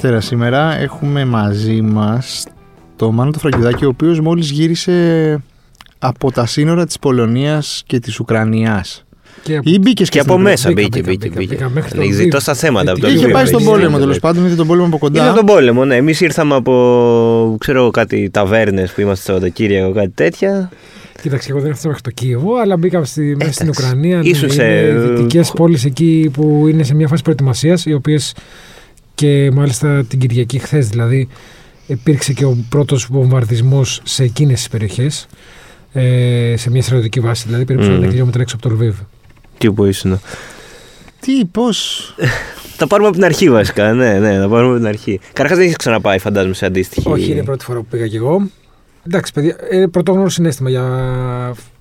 Λοιπόν, Δευτέρα σήμερα έχουμε μαζί μας το Μάνο το Φραγκιδάκη, ο οποίος μόλις γύρισε από τα σύνορα της Πολωνίας και της Ουκρανίας. Και από- Ή μπήκε Και από μέσα Μπήκα, μπήκε, μπήκα, μπήκε. μπήκα, μπήκε. μπήκα μέχρι το Έχει Λβίβ. τόσα θέματα από το Είχε Λβίβ, πάει στον έχει. πόλεμο τέλος πάντων, είδε τον πόλεμο από κοντά. Είδε τον πόλεμο, ναι. Εμείς ήρθαμε από ξέρω εγώ, κάτι ταβέρνες που είμαστε Σαββατοκύριακο, κάτι τέτοια. Κοίταξε, εγώ δεν έφτασα μέχρι το Κίεβο, αλλά μπήκα στη, μέσα στην Εντάξει. Ουκρανία. Ήσουν σε- δυτικές πόλεις εκεί που είναι σε μια φάση προετοιμασίας, οι οποίες και μάλιστα την Κυριακή, χθες δηλαδή, υπήρξε και ο πρώτος βομβαρδισμός σε εκείνες τις περιοχές. Ε, σε μια στρατιωτική βάση, δηλαδή περίπου 40 Μμμ. χιλιόμετρα έξω από το Λβίβ. Τι που ήσουν. Τι, πώς; Τα πάρουμε από την αρχή βασικά, ναι, ναι, τα πάρουμε από την αρχή. Καταρχάς δεν έχεις ξαναπάει, φαντάζομαι, σε αντίστοιχη. Όχι, είναι η πρώτη φορά που πήγα κι εγώ. Εντάξει, παιδιά, είναι πρωτόγνωρο συνέστημα για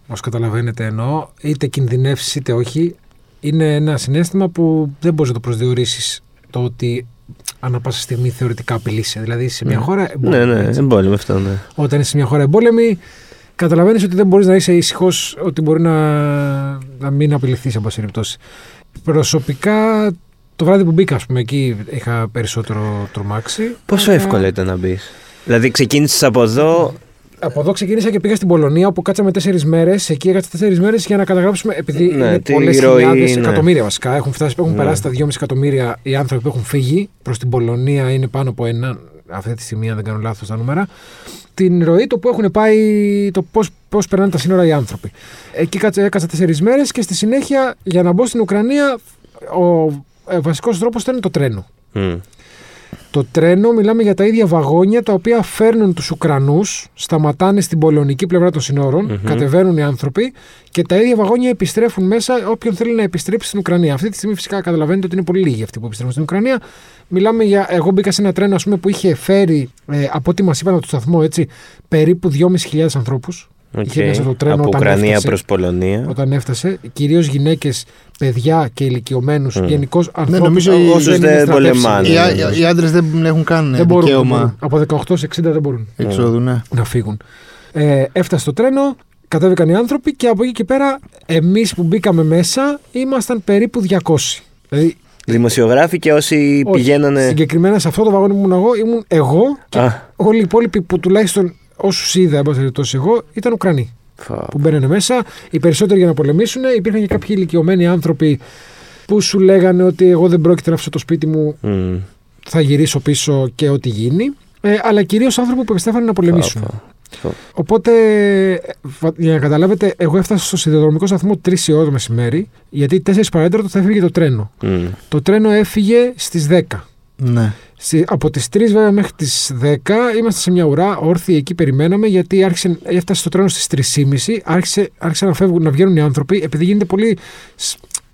όσο καταλαβαίνετε εννοώ. Είτε κινδυνεύσεις είτε όχι. Είναι ένα συνέστημα που δεν μπορείς να το προσδιορίσεις το ότι ανά πάσα στιγμή θεωρητικά απειλείσαι. Δηλαδή σε μια Ναι. χώρα Ναι, εμπόλεμη. ναι, έτσι. εμπόλεμο αυτό, ναι. Όταν είσαι σε μια χώρα εμπόλεμη, καταλαβαίνεις ότι δεν μπορείς να είσαι ήσυχος, ότι μπορεί να, να μην απειληθείς, εν πάση περιπτώσει. Προσωπικά, το βράδυ που μπήκα, ας πούμε, εκεί είχα περισσότερο τρομάξει. Πόσο Αλλά- εύκολο ήταν να μπεις; Δηλαδή ξεκίνησες από εδώ. Από εδώ ξεκίνησα και πήγα στην Πολωνία, όπου κάτσαμε τέσσερις μέρες. Εκεί έκατσα τέσσερις μέρες για να καταγράψουμε. Επειδή Ναι, είναι τη πολλές ροή, χιλιάδες, ναι. εκατομμύρια βασικά. Έχουν, φτάσει, έχουν Ναι. περάσει τα 2,5 εκατομμύρια οι άνθρωποι που έχουν φύγει. Προς την Πολωνία είναι πάνω από ένα. Αυτή τη στιγμή, αν δεν κάνω λάθος τα νούμερα. Την ροή, το που έχουν πάει, το πώς πώς περνάνε τα σύνορα οι άνθρωποι. Εκεί κάτσα, έκατσα τέσσερις μέρες και στη συνέχεια για να μπω στην Ουκρανία, ο ε, βασικός τρόπος ήταν το τρένο. Μμ. Το τρένο, μιλάμε για τα ίδια βαγόνια τα οποία φέρνουν τους Ουκρανούς, σταματάνε στην πολωνική πλευρά των συνορων Μμμ. κατεβαίνουν οι άνθρωποι και τα ίδια βαγόνια επιστρέφουν μέσα όποιον θέλει να επιστρέψει στην Ουκρανία. Αυτή τη στιγμή φυσικά καταλαβαίνετε ότι είναι πολύ λίγοι αυτοί που επιστρέφουν στην Ουκρανία. Μιλάμε για. Εγώ μπήκα σε ένα τρένο ας πούμε, που είχε φέρει, ε, από ό,τι μας είπαν από το σταθμό, έτσι, περίπου 2.500 ανθρώπους. Είχε Οκ. μέσα το τρένο από όταν Ουκρανία έφτασε. προς Πολωνία. Όταν έφτασε, κυρίως γυναίκες, παιδιά και ηλικιωμένους, Μμ. γενικώς ανθρώπου. Ναι, νομίζω οι- όσους είναι δεν στρατεύσιμοι. πολεμάνε. Οι, ναι, α- ναι. οι άντρες δεν έχουν καν Δεν μπορούν, δεν δικαίωμα μπορούν. Από 18 σε 60 δεν μπορούν εξόδου, ναι. να φύγουν. Ε, έφτασε το τρένο, κατέβηκαν οι άνθρωποι και από εκεί και πέρα εμείς που μπήκαμε μέσα ήμασταν περίπου 200. Δηλαδή, Δημοσιογράφοι και όσοι όχι, πηγαίνανε. Συγκεκριμένα σε αυτό το βαγόνι που ήμουν εγώ, ήμουν εγώ και Α, όλοι οι υπόλοιποι που τουλάχιστον όσους είδα, εν πάση περιπτώσει εγώ, ήταν Ουκρανοί φα- που μπαίνανε μέσα. Οι περισσότεροι για να πολεμήσουν. Υπήρχαν και κάποιοι ηλικιωμένοι άνθρωποι που σου λέγανε ότι εγώ δεν πρόκειται να αφήσω το σπίτι μου, Μμ. θα γυρίσω πίσω και ό,τι γίνει. Ε, αλλά κυρίως άνθρωποι που επιστέφανε να πολεμήσουν. Φα- φα- Οπότε, φα- για να καταλάβετε, εγώ έφτασα στο σιδηροδρομικό σταθμό 3 η ώρα το μεσημέρι, γιατί 4 παρέταρτο θα έφυγε το τρένο. Μμ. Το τρένο έφυγε στις 10. ναι. Στη- από τις 3 βέβαια μέχρι τις 10 είμαστε σε μια ουρά, όρθιοι εκεί περιμέναμε, γιατί άρχισε, έφτασε το τρένο στις 3.30, άρχισε, άρχισε να, φεύγουν, να βγαίνουν οι άνθρωποι, επειδή γίνεται πολύ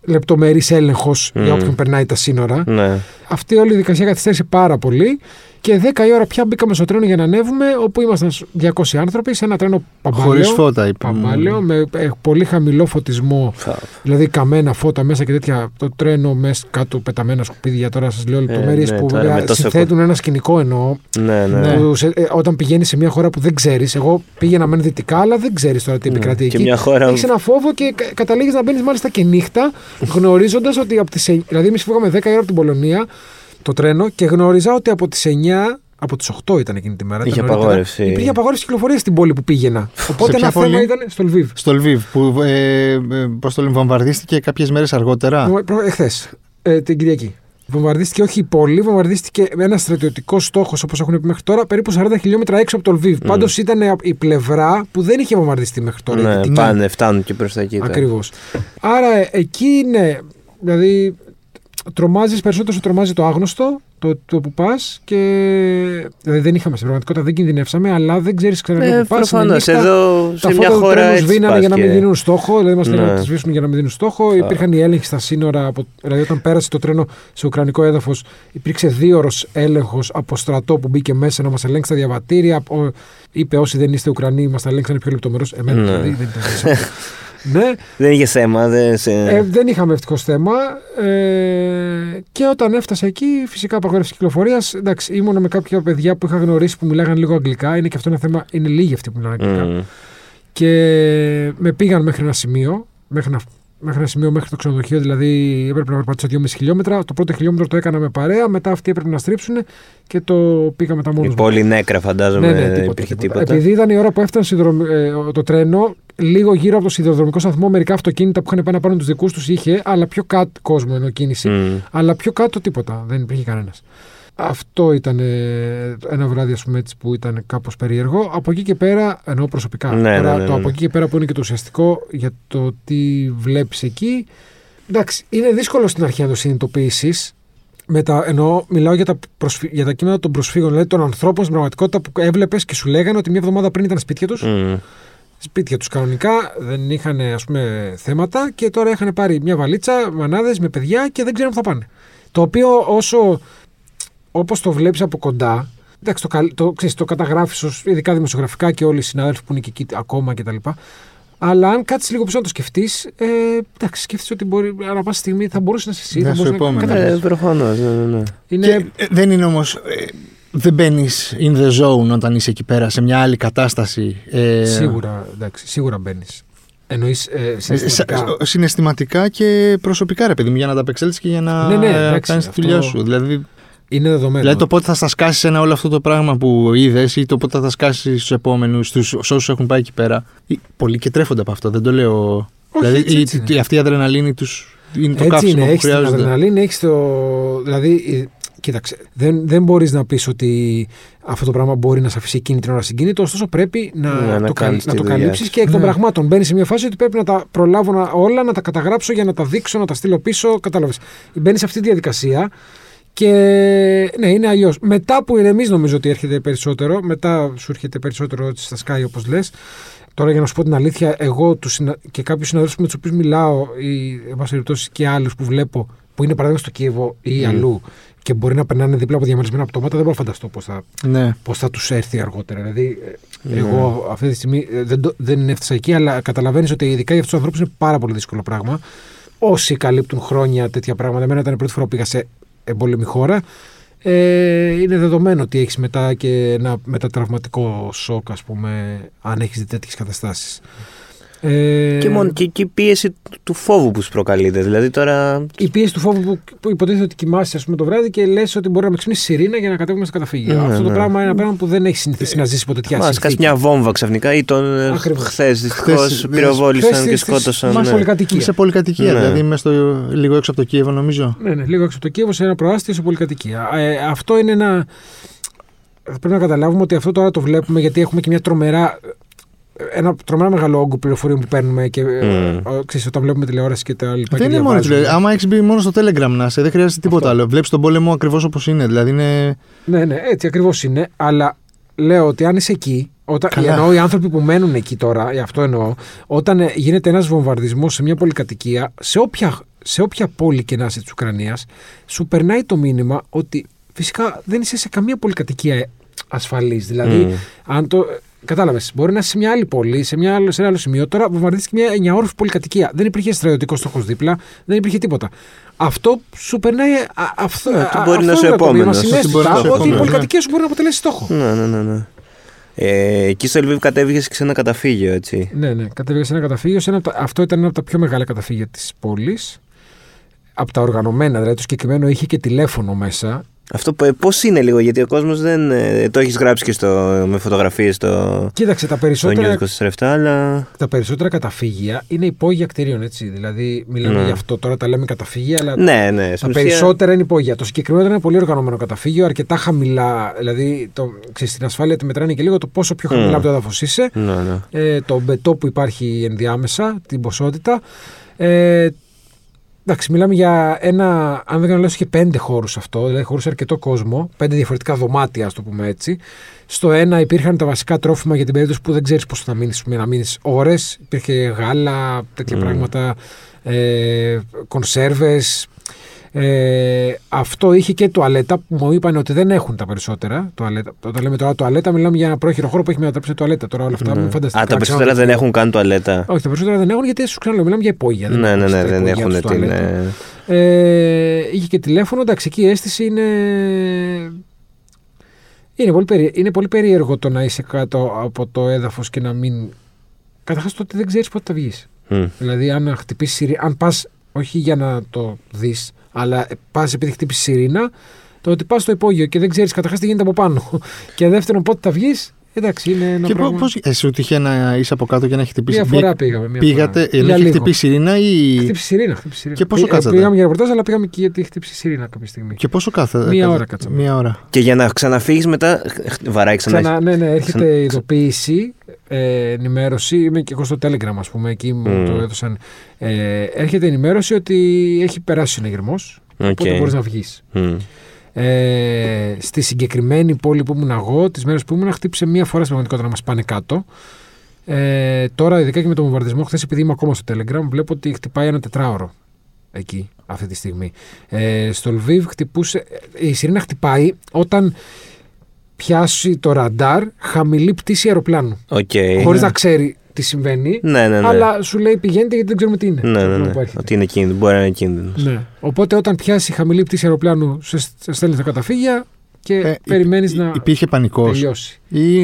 λεπτομερής έλεγχος για Μμ. όποιον περνάει τα σύνορα. Ναι. Αυτή όλη η δικασία καθυστέρησε πάρα πολύ. Και 10 η ώρα πια μπήκαμε στο τρένο για να ανέβουμε, όπου ήμασταν 200 άνθρωποι σε ένα τρένο Χωρίς παμπάλαιο. φώτα, είπε. Παμπάλαιο, με ε, πολύ χαμηλό φωτισμό, Φα- δηλαδή καμένα φώτα μέσα και τέτοια. Το τρένο μέσα κάτω πεταμένα σκουπίδια. Τώρα σας λέω λεπτομέρειες ναι, που τώρα βέβαια με τόσο συνθέτουν ένα σκηνικό εννοώ. Ναι, ναι. Ναι. Που σε- ε, όταν πηγαίνεις σε μια χώρα που δεν ξέρεις, εγώ πήγαινα μεν δυτικά, αλλά δεν ξέρεις τώρα τι Ναι. επικρατεί Και εκεί. μια χώρα. Έχεις ένα φόβο και καταλήγεις να μπαίνεις μάλιστα και νύχτα, γνωρίζοντας ότι από τις. Δηλαδή, εμείς φύγαμε 10 η ώρα από την Πολωνία το τρένο και γνώριζα ότι από τις 9. Από τις 8 ήταν εκείνη τη μέρα. Είχε ήταν νωρίτερα. απαγόρευση. Υπήρχε απαγόρευση κυκλοφορίας στην πόλη που πήγαινα. Οπότε ποια ένα θέμα πόλη; ήταν στο Λβίβ. Στο Λβίβ, που ε, ε, πώς το λένε, βομβαρδίστηκε κάποιες μέρες αργότερα; Εχθές. Ε, την Κυριακή. Βομβαρδίστηκε όχι η πόλη, βομβαρδίστηκε ένα στρατιωτικό στόχος όπως έχουν πει μέχρι τώρα, περίπου 40 χιλιόμετρα έξω από το Λβίβ. Mm. Πάντως ήταν η πλευρά που δεν είχε βομβαρδιστεί μέχρι τώρα. η Ναι, δυτική. πάνε, φτάνουν και προς τα εκεί. τώρα. Ακριβώς. Άρα ε, εκεί είναι. Δηλαδή, τρομάζεις περισσότερο, σου τρομάζει το άγνωστο, το, το που πας και. Δηλαδή, δεν είχαμε στην πραγματικότητα, δεν κινδυνεύσαμε, αλλά δεν ξέρεις ξανά Ε, που πας. προφανώς. Εδώ Τα σε μια φώτα του χώρα τρένου έτσι σβήνανε για να μην πας και- δίνουν στόχο. Δηλαδή, μας λέγανε Ναι. να τις σβήσουν για να μην δίνουν στόχο. Υπήρχαν οι έλεγχοι στα σύνορα. Από, δηλαδή, όταν πέρασε το τρένο σε ουκρανικό έδαφος, υπήρξε δύο ώρο έλεγχος από στρατό που μπήκε μέσα να μας ελέγξει τα διαβατήρια. Ο- είπε όσοι δεν είστε Ουκρανοί, μας τα ελέγξανε πιο λεπτομερώς. Εμένα Ναι. δηλαδή δεν ήταν έτσι. ναι, Δεν είχε θέμα. Δεν σε... ε, δεν είχαμε ευτυχώς θέμα. Ε, και όταν έφτασα εκεί, φυσικά απαγόρευση κυκλοφορίας. Εντάξει, ήμουνα με κάποια παιδιά που είχα γνωρίσει που μιλάγαν λίγο αγγλικά. Είναι και αυτό ένα θέμα. Είναι λίγοι αυτοί που μιλάνε αγγλικά. Μμ. Και με πήγαν μέχρι ένα σημείο, μέχρι να μέχρι ένα σημείο μέχρι το ξενοδοχείο, δηλαδή έπρεπε να περπατήσω 2,5 χιλιόμετρα. Το πρώτο χιλιόμετρο το έκανα με παρέα, μετά αυτοί έπρεπε να στρίψουν και το πήγα μετά μόνος Η πόλη νέκρα, φαντάζομαι. Ναι, ναι, δεν τίποτα, υπήρχε τίποτα. τίποτα. Επειδή ήταν η ώρα που έφτανε σιδηροδρομ- ε, το τρένο, λίγο γύρω από το σιδηροδρομικό σταθμό, μερικά αυτοκίνητα που είχαν πάει να πάρουν τους δικούς τους είχε, αλλά πιο κάτω κόσμο ενώ κίνηση. Μμ. Αλλά πιο κάτω τίποτα. Δεν υπήρχε κανένας. Αυτό ήταν ε, ένα βράδυ, ας πούμε, έτσι, που ήταν κάπως περίεργο. Από εκεί και πέρα, εννοώ προσωπικά. Ναι, Τώρα, ναι, ναι, το ναι. από εκεί και πέρα που είναι και το ουσιαστικό για το τι βλέπεις εκεί. Εντάξει, είναι δύσκολο στην αρχή να το συνειδητοποιήσεις. Μετα, εννοώ, μιλάω για τα, προσφυ... για τα κείμενα των προσφύγων, δηλαδή των ανθρώπων στην πραγματικότητα που έβλεπες και σου λέγανε ότι μια εβδομάδα πριν ήταν σπίτια τους, Μμ. σπίτια τους κανονικά, δεν είχαν ας πούμε θέματα και τώρα είχαν πάρει μια βαλίτσα, μανάδες με παιδιά και δεν ξέρουν που θα πάνε. Το οποίο όσο όπως το βλέπεις από κοντά, εντάξει, το, καλ- το, ξέρεις, το καταγράφεις ως, ειδικά δημοσιογραφικά και όλοι οι συνάδελφοι που είναι και εκεί ακόμα κτλ. Αλλά αν κάτσεις λίγο πίσω να το σκεφτείς, ε, εντάξει, σκέφτεσαι ότι μπορεί, ανά πάσα στιγμή θα μπορούσε να είσαι εσύ. Να θα σου μπορούσε επόμενο. κατάλαβες. Ε, προφανώς. Ναι, ναι, ναι. Είναι, Και, ε, δεν είναι όμως. δεν μπαίνεις in the zone όταν είσαι εκεί πέρα σε μια άλλη κατάσταση. Ε, Σίγουρα, εντάξει, σίγουρα μπαίνεις. Εννοείς ε, ε, σα- συναισθηματικά. συναισθηματικά και προσωπικά, ρε παιδί μου, για να τα απεξέλθεις και για να Ναι, ναι, ε, εντάξει, κάνεις τη αυτό- δουλειά σου. Δηλαδή, Είναι δεδομένο. δηλαδή το πότε θα στα σκάσει ένα όλο αυτό το πράγμα που είδες ή το πότε θα τα σκάσει στους επόμενους, στους όσους έχουν πάει εκεί πέρα. Ή- Πολλοί και τρέφονται από αυτό, δεν το λέω. Όχι, δηλαδή έτσι, η- έτσι είναι. η- αυτή η αδρεναλίνη τους είναι το Έτσι κάψιμο είναι, που έχεις την χρειάζεται. αδρεναλίνη, έχεις το. Δηλαδή, ε, κοίταξε, δεν, δεν μπορείς να πεις ότι αυτό το πράγμα μπορεί να σε αφήσει εκείνη την ώρα συγκίνητο, ωστόσο πρέπει να, Ναι, να το, καλ- κάνεις να τη το δουλειά καλύψεις σου. και εκ των Ναι. πραγμάτων. Μπαίνεις σε μια φάση ότι πρέπει να τα προλάβω να- όλα, να τα καταγράψω για να τα δείξω, να τα στείλω πίσω. Κατάλαβες. Μπαίνεις σε αυτή τη διαδικασία και ναι, είναι αλλιώς. Μετά που ηρεμείς, νομίζω ότι έρχεται περισσότερο, μετά σου έρχεται περισσότερο έτσι στα σκάι, όπως λες. Τώρα για να σου πω την αλήθεια, εγώ τους συνα... και κάποιους συναδέλφους με τους οποίους μιλάω, ή εν πάση περιπτώσει και άλλους που βλέπω, που είναι παράδειγμα στο Κίεβο ή Μμ. αλλού και μπορεί να περνάνε δίπλα από διαμερισμένα πτώματα, δεν μπορώ να φανταστώ πώς θα, Ναι. πώς θα τους έρθει αργότερα. Δηλαδή, ε, Ναι. εγώ αυτή τη στιγμή ε, δεν, το- δεν έφτασα εκεί, αλλά καταλαβαίνεις ότι ειδικά για αυτούς τους ανθρώπους είναι πάρα πολύ δύσκολο πράγμα. Όσοι καλύπτουν χρόνια τέτοια πράγματα, εμένα ήταν η πρώτη φορά που πήγα σε εμπόλεμη χώρα. Ε, είναι δεδομένο ότι έχεις μετά και ένα μετατραυματικό σοκ, ας πούμε, αν έχεις δει τέτοιες καταστάσεις. Ε, Και, μόνο, και, και η πίεση του, του φόβου που σου προκαλείται. Δηλαδή τώρα. η πίεση του φόβου που, που υποτίθεται ότι κοιμάσαι ας πούμε, το βράδυ και λες ότι μπορεί να με ξυπνήσει σιρήνα για να κατέβουμε στο καταφύγιο. Ναι, Αυτό το ναι. πράγμα είναι ένα πράγμα που δεν έχει συνηθίσει να ζήσει ποτέ τέτοια Μα συνθήκη. σκάσει μια βόμβα ξαφνικά ή τον Ακριβώς. χθες δυστυχώς Χθες, πυροβόλησαν χθες και στις- σκότωσαν. μας ναι. πολυκατοικία. Σε πολυκατοικία, Ναι. δηλαδή είμαι στο, λίγο έξω από το Κίεβο, νομίζω. Ναι, ναι, λίγο έξω από το Κίεβο σε ένα προάστιο σε πολυκατοικία. Ε, αυτό είναι ένα. Πρέπει να καταλάβουμε ότι αυτό τώρα το βλέπουμε γιατί έχουμε και μια τρομερά. Ένα τρομερά μεγάλο όγκο πληροφοριών που παίρνουμε και Mm. mm. ξέρεις, όταν βλέπουμε τηλεόραση και τα λοιπά. δεν και είναι μόνο διαβάζουμε. τηλεόραση. Άμα έχεις μπει μόνο στο Telegram να είσαι, δεν χρειάζεται τίποτα Αυτό. άλλο. Βλέπεις τον πόλεμο ακριβώς όπως είναι. Δηλαδή είναι. Ναι, ναι, έτσι ακριβώς είναι. Αλλά λέω ότι αν είσαι εκεί, όταν, Καλά. εννοώ οι άνθρωποι που μένουν εκεί τώρα, γι' αυτό εννοώ, όταν ε, γίνεται ένας βομβαρδισμός σε μια πολυκατοικία, σε όποια, σε όποια πόλη και να είσαι της Ουκρανίας, σου περνάει το μήνυμα ότι φυσικά δεν είσαι σε καμία πολυκατοικία ασφαλής. Δηλαδή, Μμ. αν το. Κατάλαβες, μπορεί να είσαι σε μια άλλη πόλη, σε, μια, άλλο- σε ένα άλλο σημείο. Τώρα βομβαρδίστηκε μια εννιαόροφη πολυκατοικία. Δεν υπήρχε στρατιωτικός στόχος δίπλα, δεν υπήρχε τίποτα. Αυτό σου περνάει. α- αυτό, Ναι, α- αυτό μπορεί αυτό να σου είναι το μήνυμα, επόμενος. Αυτό μπορεί να συνέστητα σου ότι η επόμενος, πολυκατοικία σου μπορεί να αποτελέσει στόχο. Ναι, ναι, ναι. ναι. Ε, εκεί στο Λιβύβ κατέβηκες σε ένα καταφύγιο, έτσι. Ναι, ναι. Κατέβηκα σε ένα καταφύγιο. Σε ένα από τα- αυτό ήταν ένα από τα πιο μεγάλα καταφύγια της πόλης. Από τα οργανωμένα, δηλαδή το συγκεκριμένο είχε και τηλέφωνο μέσα. Αυτό πώς είναι λίγο, γιατί ο κόσμος δεν. ε, το έχεις γράψει και στο, με φωτογραφίες στο, Κοίταξε, τα στο περισσότερα, News 24 αλλά. τα περισσότερα καταφύγια είναι υπόγεια κτηρίων, έτσι. Δηλαδή, μιλάμε Ναι. γι' αυτό. Τώρα τα λέμε καταφύγια, αλλά Ναι, ναι. τα στην ουσία- περισσότερα είναι υπόγεια. Το συγκεκριμένο ήταν ένα πολύ οργανωμένο καταφύγιο, αρκετά χαμηλά. Δηλαδή, το, ξέρεις, στην ασφάλεια τη μετράνε και λίγο το πόσο πιο χαμηλά Μμ. από το έδαφος είσαι. Ναι, ναι. ε, το μπετό που υπάρχει ενδιάμεσα, την ποσότητα. Ε, εντάξει, μιλάμε για ένα, αν δεν κάνω λάθος, είχε πέντε χώρους αυτό, δηλαδή χωρούσε αρκετό κόσμο, πέντε διαφορετικά δωμάτια, ας το πούμε έτσι. Στο ένα υπήρχαν τα βασικά τρόφιμα για την περίπτωση που δεν ξέρεις πώς θα μείνεις, να μείνεις ώρες. Υπήρχε γάλα, τέτοια Μμ. πράγματα, ε, κονσέρβες, ε, αυτό είχε και τουαλέτα που μου είπαν ότι δεν έχουν τα περισσότερα. Τουαλέτα. Όταν λέμε τώρα τουαλέτα, μιλάμε για ένα πρόχειρο χώρο που έχει μετατρέψει σε τουαλέτα. Τώρα όλα αυτά Ναι. μην φανταστείτε. Α, τα κάτι σαν περισσότερα να- δεν έχουν καν τουαλέτα. Όχι, τα περισσότερα δεν έχουν γιατί σου ξαναλέω, μιλάμε για υπόγεια. Ναι, ναι, έχουν ναι, στα δεν υπόγεια έχουν τους την. τουαλέτα. ε, Ε, είχε και τηλέφωνο, εντάξει, εκεί η αίσθηση είναι. Είναι πολύ, περί... είναι πολύ περίεργο το να είσαι κάτω από το έδαφος και να μην. Καταρχάς το ότι δεν ξέρεις πότε θα βγεις. Μμ. Δηλαδή, αν χτυπήσεις σιρήνα, αν πας όχι για να το δεις, αλλά πας επειδή χτύπησες σιρήνα, το ότι πας στο υπόγειο και δεν ξέρεις καταρχάς τι γίνεται από πάνω. και δεύτερον, πότε θα βγεις, εντάξει, είναι ένα Και πράγμα. πώ. Εσύ σου τυχαία να είσαι από κάτω και να έχει χτυπήσει. Μία φορά πήγαμε. Μία Πήγατε, φορά. ενώ Για έχει λίγο. χτυπήσει η σιρήνα ή. Χτύπησε σιρήνα, χτύπησε σιρήνα. Και πόσο Πή- κάτσατε; Πήγαμε για ρεπορτάζ, αλλά πήγαμε και γιατί χτύπησε σιρήνα κάποια στιγμή. Και πόσο κάθε. Μία κάθε- ώρα κάτσαμε. Μία ώρα. Και για να ξαναφύγεις μετά, χ- βαράει ξανά. Ξανά, ναι, ναι, έρχεται Ξανα- ειδοποίηση, ε, ενημέρωση. Είμαι και εγώ στο Telegram, ας πούμε, εκεί μου Μμ. το έδωσαν. Ε, έρχεται ενημέρωση ότι έχει περάσει ο συναγερμός. Οκ. Οπότε μπορείς να βγεις. Μμ. Ε, στη συγκεκριμένη πόλη που ήμουν εγώ, τις μέρες που ήμουν, χτύπησε μία φορά στην πραγματικότητα να μας πάνε κάτω. Ε, τώρα, ειδικά και με τον βομβαρδισμό, χθες επειδή είμαι ακόμα στο Telegram, βλέπω ότι χτυπάει ένα τετράωρο εκεί αυτή τη στιγμή. Ε, στο Λβίβ χτυπούσε. Η σιρήνα χτυπάει όταν πιάσει το ραντάρ χαμηλή πτήση αεροπλάνου. Οκ. Χωρίς να ξέρει τι συμβαίνει. Ναι, ναι, ναι. Αλλά σου λέει πηγαίνετε γιατί δεν ξέρουμε τι είναι. Ναι, το ναι, πλάνο ναι. που έρχεται. Ότι είναι κίνδυνο. Μπορεί να είναι κίνδυνος. Ναι. Οπότε όταν πιάσει χαμηλή πτήση αεροπλάνου, σε σε στέλνει στα καταφύγια και Ε, περιμένεις υ- να Υπήρχε πανικός. τελειώσει. Ή.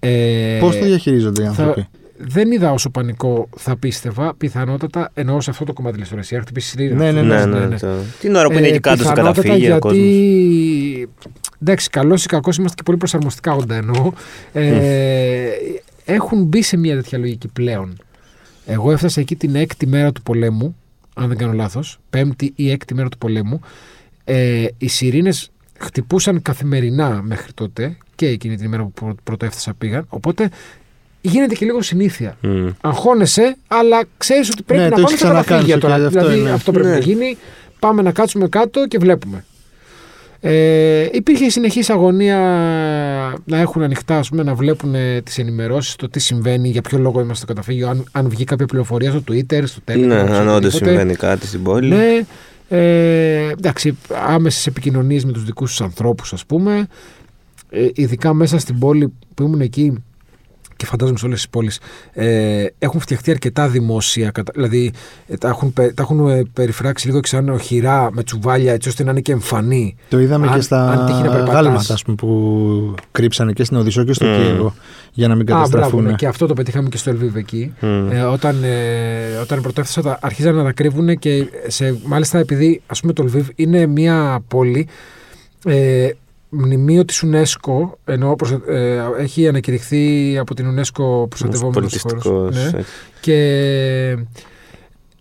Ε, Πώς το διαχειρίζονται οι θα- άνθρωποι; δεν είδα όσο πανικό θα πίστευα. Πιθανότατα εννοώ σε αυτό το κομμάτι τη ιστορία. Χτυπήσει σιρήνα. Ναι, ναι, Ναι, ναι, ναι. το- Την ώρα που είναι Ε, εκεί κάτω στα πιθανότατα καταφύγια ο κόσμος. γιατί. Εντάξει, καλός ή κακός είμαστε και πολύ προσαρμοστικά όντα εννοώ. Ε, έχουν μπει σε μια τέτοια λογική πλέον. Εγώ έφτασα εκεί την έκτη μέρα του πολέμου, αν δεν κάνω λάθος, πέμπτη ή έκτη μέρα του πολέμου. Ε, οι σιρήνες χτυπούσαν καθημερινά μέχρι τότε και εκείνη την ημέρα που πρω- πρώτα έφτασα πήγαν. Οπότε γίνεται και λίγο συνήθεια. Μμ. Αγχώνεσαι, αλλά ξέρεις ότι πρέπει Ναι, να το πάμε έχεις στα ξανακάνει καταφύγια σου και τώρα. αυτό δηλαδή είναι. αυτό πρέπει Ναι. να γίνει. Πάμε να κάτσουμε κάτω και βλέπουμε. Ε, υπήρχε συνεχής αγωνία να έχουν ανοιχτά, ας πούμε, να βλέπουν τις ενημερώσεις, το τι συμβαίνει, για ποιο λόγο είμαστε στο καταφύγιο, αν, αν βγει κάποια πληροφορία στο Twitter, στο Telegram. Ναι, στο αν όντως οτιδήποτε. συμβαίνει κάτι στην πόλη. Ναι. Ε, εντάξει, άμεσες επικοινωνίες με τους δικούς τους ανθρώπους, ας πούμε. Ε, ειδικά μέσα στην πόλη που ήμουν εκεί και φαντάζομαι σε όλες τις πόλεις, ε, έχουν φτιαχτεί αρκετά δημόσια. κατα- Δηλαδή, ε, τα έχουν, πε- τα έχουν ε, περιφράξει λίγο και σαν οχυρά με τσουβάλια, έτσι ώστε να είναι και εμφανή. Το είδαμε Αν- και στα αν τύχει να περπατάς. γάλματα ας πούμε, που κρύψανε και στην Οδυσσό και στο Μμ. Κίεβο για να μην Α, μπράβο, καταστραφούν. ναι, και αυτό το πετύχαμε και στο Ελβίβ εκεί. Μμ. Ε, όταν, ε, όταν πρωτεύθυσα, τα αρχίζαν να τα κρύβουν και σε, μάλιστα επειδή ας πούμε το Λβίβ είναι μια πόλη ε, μνημείο της UNESCO ενώ προσα- ε, έχει ανακηρυχθεί από την UNESCO προστατευόμενος χώρος Πολιτιστικός, ναι, έτσι. και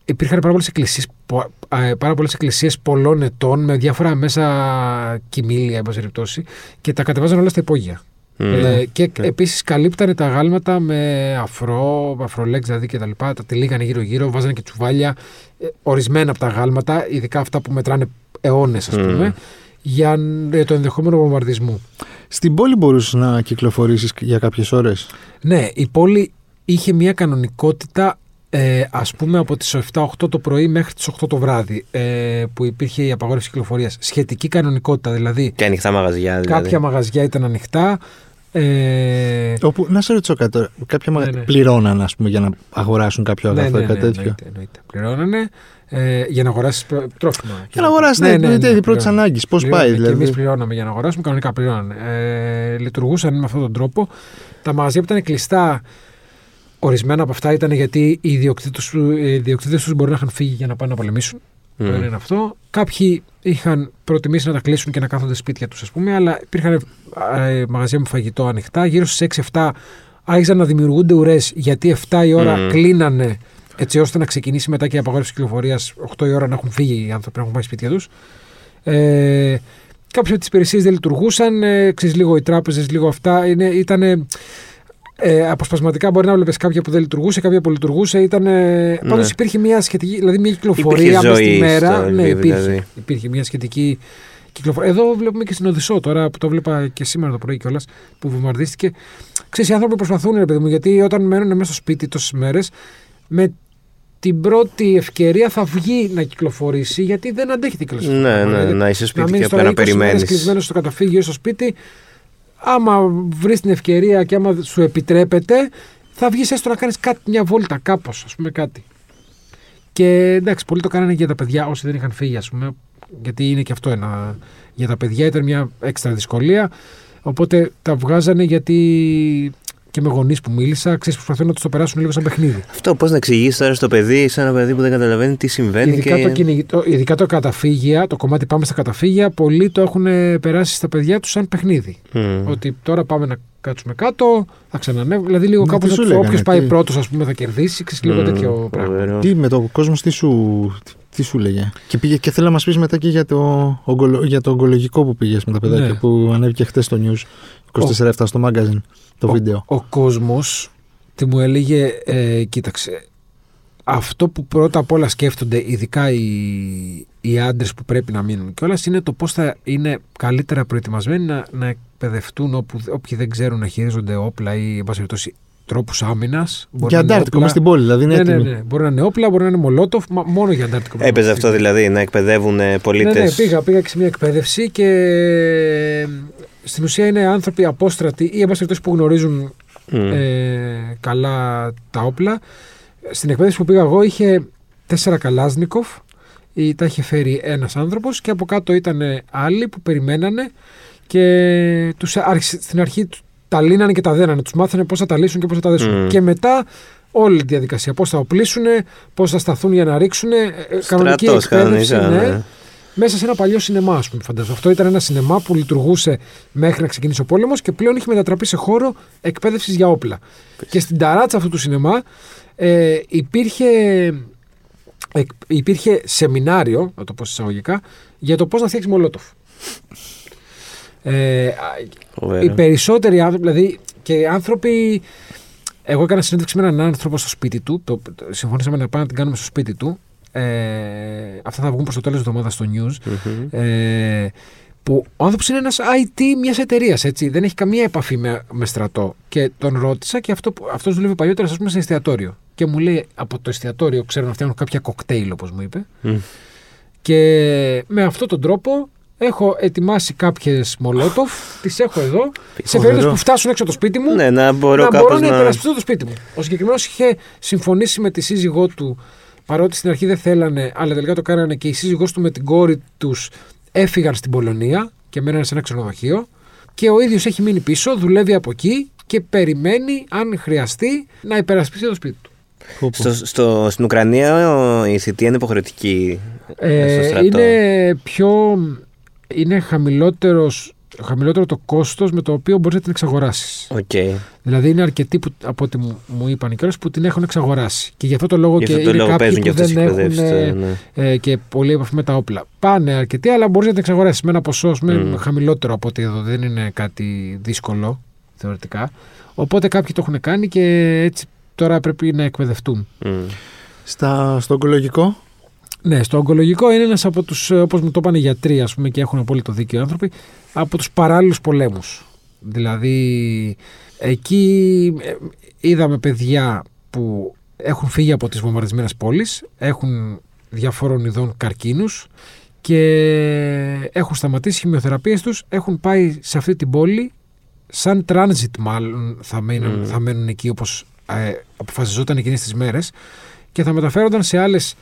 υπήρχαν πάρα πολλές εκκλησίες, πο- α, πάρα πολλές εκκλησίες πολλών ετών με διάφορα μέσα κοιμήλια εν πάση περιπτώσει, και τα κατεβάζαν όλα στα υπόγεια. Μμ. Ε, και Ναι. επίσης καλύπτανε τα γάλματα με αφρό, αφρολέξ δηλαδή και τα λοιπά. Τα τυλίγανε γύρω-γύρω, βάζανε και τσουβάλια. ε, ορισμένα από τα γάλματα, ειδικά αυτά που μετράνε αιώνες, ας Μμ. πούμε, για, για το ενδεχόμενο βομβαρδισμού. Στην πόλη μπορούσες να κυκλοφορήσεις για κάποιες ώρες; Ναι, η πόλη είχε μια κανονικότητα ε, ας πούμε από τις 7-8 το πρωί μέχρι τις 8 το βράδυ ε, που υπήρχε η απαγόρευση κυκλοφορίας. Σχετική κανονικότητα, δηλαδή Και ανοιχτά μαγαζιά. Δηλαδή. κάποια μαγαζιά ήταν ανοιχτά. Ε, Όπου, να σε ρωτήσω κάτι τώρα. Κάποια Ναι, μαγα- ναι. πληρώναν ας πούμε, για να αγοράσουν κάποιο ναι, αγαθό ναι, ή ναι, κάτι τέτοιο; εννοείται, εννοείται. Πληρώνανε ε, για να αγοράσεις τρόφιμα. Για να αγοράσεις Ναι, ναι, ναι, ναι, ναι, ναι, πρώτης πληρώνανε. ανάγκης. Πώς Πληρώνανε πάει Και δηλαδή; εμείς πληρώναμε για να αγοράσουμε, κανονικά πληρώνανε. Ε, λειτουργούσαν με αυτόν τον τρόπο. Τα μαγαζιά που ήταν κλειστά, ορισμένα από αυτά ήταν γιατί οι ιδιοκτήτες του μπορεί να είχαν φύγει για να πάνε να πολεμήσουν. Μμ. Το ένα είναι αυτό. Κάποιοι είχαν προτιμήσει να τα κλείσουν και να κάθονται σπίτια τους, ας πούμε, αλλά υπήρχαν ε, μαγαζιά με φαγητό ανοιχτά. Γύρω στις 6-7 άρχισαν να δημιουργούνται ουρές γιατί 7 η ώρα Μμ. κλείνανε έτσι ώστε να ξεκινήσει μετά και η απαγόρευση κυκλοφορίας 8 η ώρα να έχουν φύγει οι άνθρωποι να έχουν πάει σπίτια τους. Ε, Κάποιες από τις υπηρεσίες δεν λειτουργούσαν. Ε, ξέρεις, λίγο οι τράπεζες, λίγο αυτά. Είναι, ήτανε, ε, αποσπασματικά μπορεί να βλέπεις κάποια που δεν λειτουργούσε, κάποια που λειτουργούσε. Ήταν, ε, Ναι. Πάντως υπήρχε μια σχετική, δηλαδή μια κυκλοφορία Υπήρχε μέσα στη ζωή μέρα. στο ναι, Λβίβ, υπήρχε, δηλαδή. υπήρχε μια σχετική κυκλοφορία. Εδώ βλέπουμε και στην Οδυσσό τώρα που το βλέπα και σήμερα το πρωί κιόλας που βομβαρδίστηκε. Ξέρεις, οι άνθρωποι προσπαθούν, ρε παιδί μου, γιατί όταν μένουν μέσα στο σπίτι τόσες μέρες, με την πρώτη ευκαιρία θα βγει να κυκλοφορήσει γιατί δεν αντέχει την κλειστή. Ναι, ναι, να είσαι σπίτι και μείνεις απλά τώρα να 20 μέρες περιμένει. κλεισμένος στο καταφύγιο ή στο σπίτι, άμα βρεις την ευκαιρία και άμα σου επιτρέπεται, θα βγεις έστω να κάνεις κάτι, μια βόλτα κάπως, ας πούμε κάτι. Και εντάξει, πολλοί το κάνανε για τα παιδιά όσοι δεν είχαν φύγει, ας πούμε. Γιατί είναι και αυτό ένα. Για τα παιδιά ήταν μια έξτρα δυσκολία. Οπότε τα βγάζανε γιατί και με γονείς που μίλησα, ξέρεις, προσπαθούν να τους το περάσουν λίγο σαν παιχνίδι. Αυτό πώς να εξηγήσεις τώρα στο παιδί, σε ένα παιδί που δεν καταλαβαίνει τι συμβαίνει. Ειδικά, και... το κυνηγητό, ειδικά το καταφύγια, το κομμάτι πάμε στα καταφύγια, πολλοί το έχουν περάσει στα παιδιά τους σαν παιχνίδι. Μμ. Ότι τώρα πάμε να κάτσουμε κάτω, θα ξανανεύουμε. Δηλαδή λίγο Μα κάπω τι σου λέγανε, όποιος πάει τι- πρώτος, ας πούμε, θα κερδίσει. Ξέρεις, λίγο Μμ, τέτοιο πράγμα. φοβερό. Τι με το κόσμο τι σου, τι σου λέγε; Και, πήγε, και θέλω να μας πεις μετά και για το, ογκολο- για το ογκολογικό που πήγες με τα παιδάκια Ναι. που ανέβηκε χθες στο news 24-7 στο magazine το Ο- βίντεο. Ο κόσμος τι μου έλεγε, ε, κοίταξε, αυτό που πρώτα απ' όλα σκέφτονται, ειδικά οι, οι άντρες που πρέπει να μείνουν κιόλας, είναι το πώς θα είναι καλύτερα προετοιμασμένοι να, να εκπαιδευτούν όπου, όποιοι δεν ξέρουν να χειρίζονται όπλα ή, εν πάση περιπτώσει, τρόπους άμυνας. Και αντάρτικο μέσα στην πόλη, δηλαδή είναι Ναι, ναι, έτοιμη. ναι. Μπορεί να είναι όπλα, μπορεί να είναι μολότοφ, μα μόνο για αντάρτικο. Έπαιζε αυτό δηλαδή, να εκπαιδεύουν πολίτες. Ναι, ναι, πήγα, πήγα και σε μια εκπαίδευση και ε, στην ουσία είναι άνθρωποι απόστρατοι ή εν πάση περιπτώσει που γνωρίζουν ε, καλά τα όπλα. Στην εκπαίδευση που πήγα εγώ είχε τέσσερα καλάσνικοφ, ή τα είχε φέρει ένας άνθρωπος και από κάτω ήταν άλλοι που περιμένανε και τους άρχισε, στην αρχή του- τα λύνανε και τα δένανε, τους μάθανε πώς θα τα λύσουν και πώς θα τα δέσουν. Μμ. Και μετά όλη τη διαδικασία, πώς θα οπλίσουν, πώς θα σταθούν για να ρίξουν, ε, ε, κανονική Στρατός εκπαίδευση, κανονικά, ναι ναι. μέσα σε ένα παλιό σινεμά, ας πούμε. Φαντάζομαι. Αυτό ήταν ένα σινεμά που λειτουργούσε μέχρι να ξεκινήσει ο πόλεμος και πλέον είχε μετατραπεί σε χώρο εκπαίδευσης για όπλα. Και στην ταράτσα αυτού του σινεμά ε, υπήρχε, εκ- υπήρχε σεμινάριο, να το πω εισαγωγικά, για το πώς να φτιάξει μολότοφ. Ε, α, Φοβερό. οι περισσότεροι άνθρωποι, δηλαδή και άνθρωποι. Εγώ έκανα συνέντευξη με έναν άνθρωπο στο σπίτι του. Το, το- συμφωνήσαμε να πάμε να την κάνουμε στο σπίτι του. Ε, αυτά θα βγουν προς το τέλος της εβδομάδας στο news. Μμμ. Ε, που ο άνθρωπος είναι ένας IT μιας εταιρείας, έτσι. Δεν έχει καμία επαφή με, με στρατό. Και τον ρώτησα και αυτό, αυτός δούλευε παλιότερα, ας πούμε, σε εστιατόριο. Και μου λέει από το εστιατόριο ξέρω να φτιάχνουν κάποια κοκτέιλ, όπως μου είπε. Μμ. Και με αυτόν τον τρόπο έχω ετοιμάσει κάποιες μολότοφ, τις έχω εδώ. σε Φοβερό. περίπτωση που φτάσουν έξω από το σπίτι μου, Ναι, να μπορώ να κάπως μπορώ να να. υπερασπιστώ το σπίτι μου. Ο συγκεκριμένος είχε συμφωνήσει με τη σύζυγό του, παρότι στην αρχή δεν θέλανε, αλλά τελικά το κάνανε και η σύζυγός του με την κόρη τους έφυγαν στην Πολωνία και μένανε σε ένα ξενοδοχείο. Και ο ίδιος έχει μείνει πίσω, δουλεύει από εκεί και περιμένει, αν χρειαστεί, να υπερασπιστεί το σπίτι του. Πω, πω. Στο, στο, στην Ουκρανία ο- η θητεία είναι υποχρεωτική. στο Ε, στρατό. είναι πιο. Είναι χαμηλότερος, χαμηλότερο το κόστος με το οποίο μπορείς να την εξαγοράσεις. Οκ. Δηλαδή είναι αρκετοί που, από ό,τι μου, μου είπαν κιόλας που την έχουν εξαγοράσει. Και γι' αυτό το λόγο Γι' και αυτό το είναι λόγο κάποιοι παίζουν και που αυτέ οι δεν έχουν εκπαιδεύσει. ε, Ναι. ε, και πολύ επαφή με τα όπλα. Πάνε αρκετοί, αλλά μπορείς να την εξαγοράσεις με ένα ποσό ας πούμε, Μμ. χαμηλότερο από ότι εδώ. Δεν είναι κάτι δύσκολο θεωρητικά. Οπότε κάποιοι το έχουν κάνει και έτσι τώρα πρέπει να εκπαιδευτούν. Μμ. Στα, στο ογκολογικό; Ναι, στο ογκολογικό είναι ένας από τους, όπως μου το είπαν οι γιατροί, ας πούμε, και έχουν απόλυτο δίκιο οι άνθρωποι, από τους παράλληλους πολέμους. Δηλαδή, εκεί ε, είδαμε παιδιά που έχουν φύγει από τις βομβαρδισμένες πόλεις, έχουν διαφόρων ειδών καρκίνους και έχουν σταματήσει χημειοθεραπείες τους, έχουν πάει σε αυτή την πόλη σαν transit μάλλον θα μένουν, Μμμ. θα μένουν εκεί όπως ε, αποφασιζόταν εκείνες τις μέρες και θα μεταφέρονταν σε άλλες